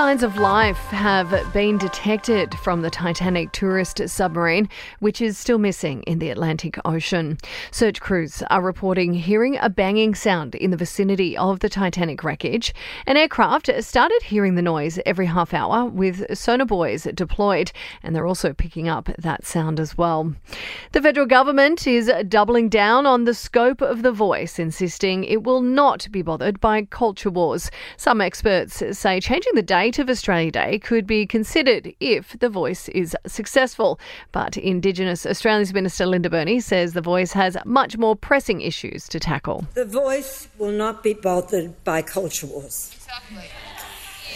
Signs of life have been detected from the Titanic tourist submarine, which is still missing in the Atlantic Ocean. Search crews are reporting hearing a banging sound in the vicinity of the Titanic wreckage. An aircraft started hearing the noise every half hour with sonar buoys deployed, and they're also picking up that sound as well. The federal government is doubling down on the scope of the voice, insisting it will not be bothered by culture wars. Some experts say changing the date date of Australia Day could be considered if the voice is successful. But Indigenous Australians Minister Linda Burney says the voice has much more pressing issues to tackle. The voice will not be bothered by culture wars. Exactly.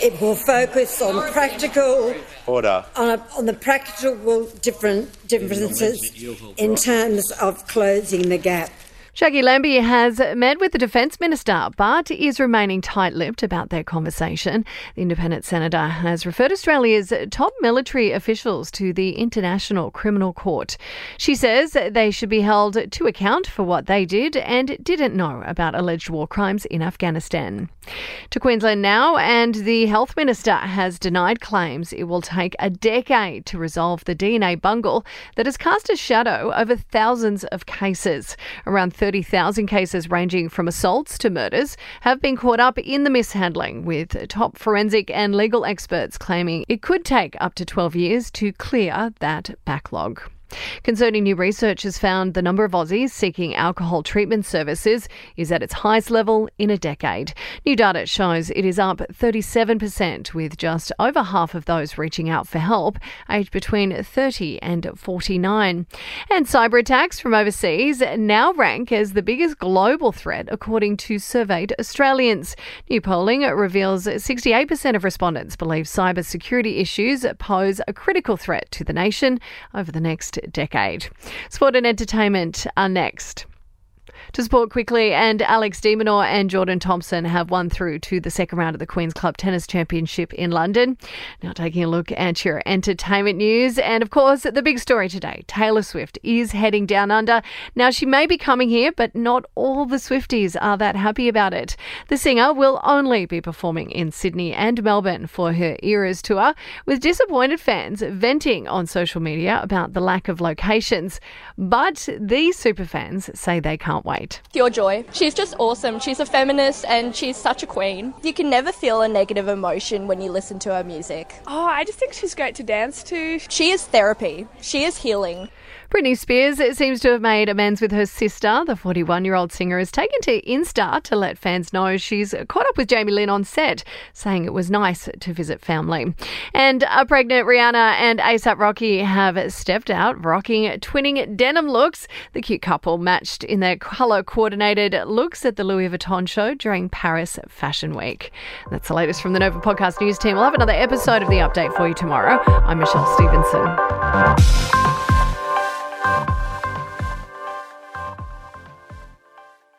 It will focus on practical order on, a, on the practical different differences in terms of closing the gap. Jacqui Lambie has met with the Defence Minister but is remaining tight lipped about their conversation. The independent senator has referred Australia's top military officials to the International Criminal Court. She says they should be held to account for what they did and didn't know about alleged war crimes in Afghanistan. To Queensland now, and the Health Minister has denied claims it will take a decade to resolve the DNA bungle that has cast a shadow over thousands of cases. Around 30,000 cases ranging from assaults to murders have been caught up in the mishandling, with top forensic and legal experts claiming it could take up to 12 years to clear that backlog. Concerning new research has found the number of Aussies seeking alcohol treatment services is at its highest level in a decade. New data shows it is up 37%, with just over half of those reaching out for help aged between 30 and 49. And cyber attacks from overseas now rank as the biggest global threat, according to surveyed Australians. New polling reveals 68% of respondents believe cyber security issues pose a critical threat to the nation over the next decade. Sport and entertainment are next. To sport quickly, and Alex de Minaur and Jordan Thompson have won through to the second round of the Queen's Club Tennis Championship in London. Now, taking a look at your entertainment news, and of course, the big story today Taylor Swift is heading down under. Now, she may be coming here, but not all the Swifties are that happy about it. The singer will only be performing in Sydney and Melbourne for her Eras tour, with disappointed fans venting on social media about the lack of locations. But these superfans say they can't wait. Pure joy. She's just awesome. She's a feminist and she's such a queen. You can never feel a negative emotion when you listen to her music. Oh, I just think she's great to dance to. She is therapy. She is healing. Britney Spears seems to have made amends with her sister. The 41 year old singer has taken to Insta to let fans know she's caught up with Jamie Lynn on set, saying it was nice to visit family. And a pregnant Rihanna and ASAP Rocky have stepped out, rocking twinning denim looks. The cute couple matched in their colour coordinated looks at the Louis Vuitton show during Paris Fashion Week. That's the latest from the Nova Podcast News team. We'll have another episode of the update for you tomorrow. I'm Michelle Stevenson.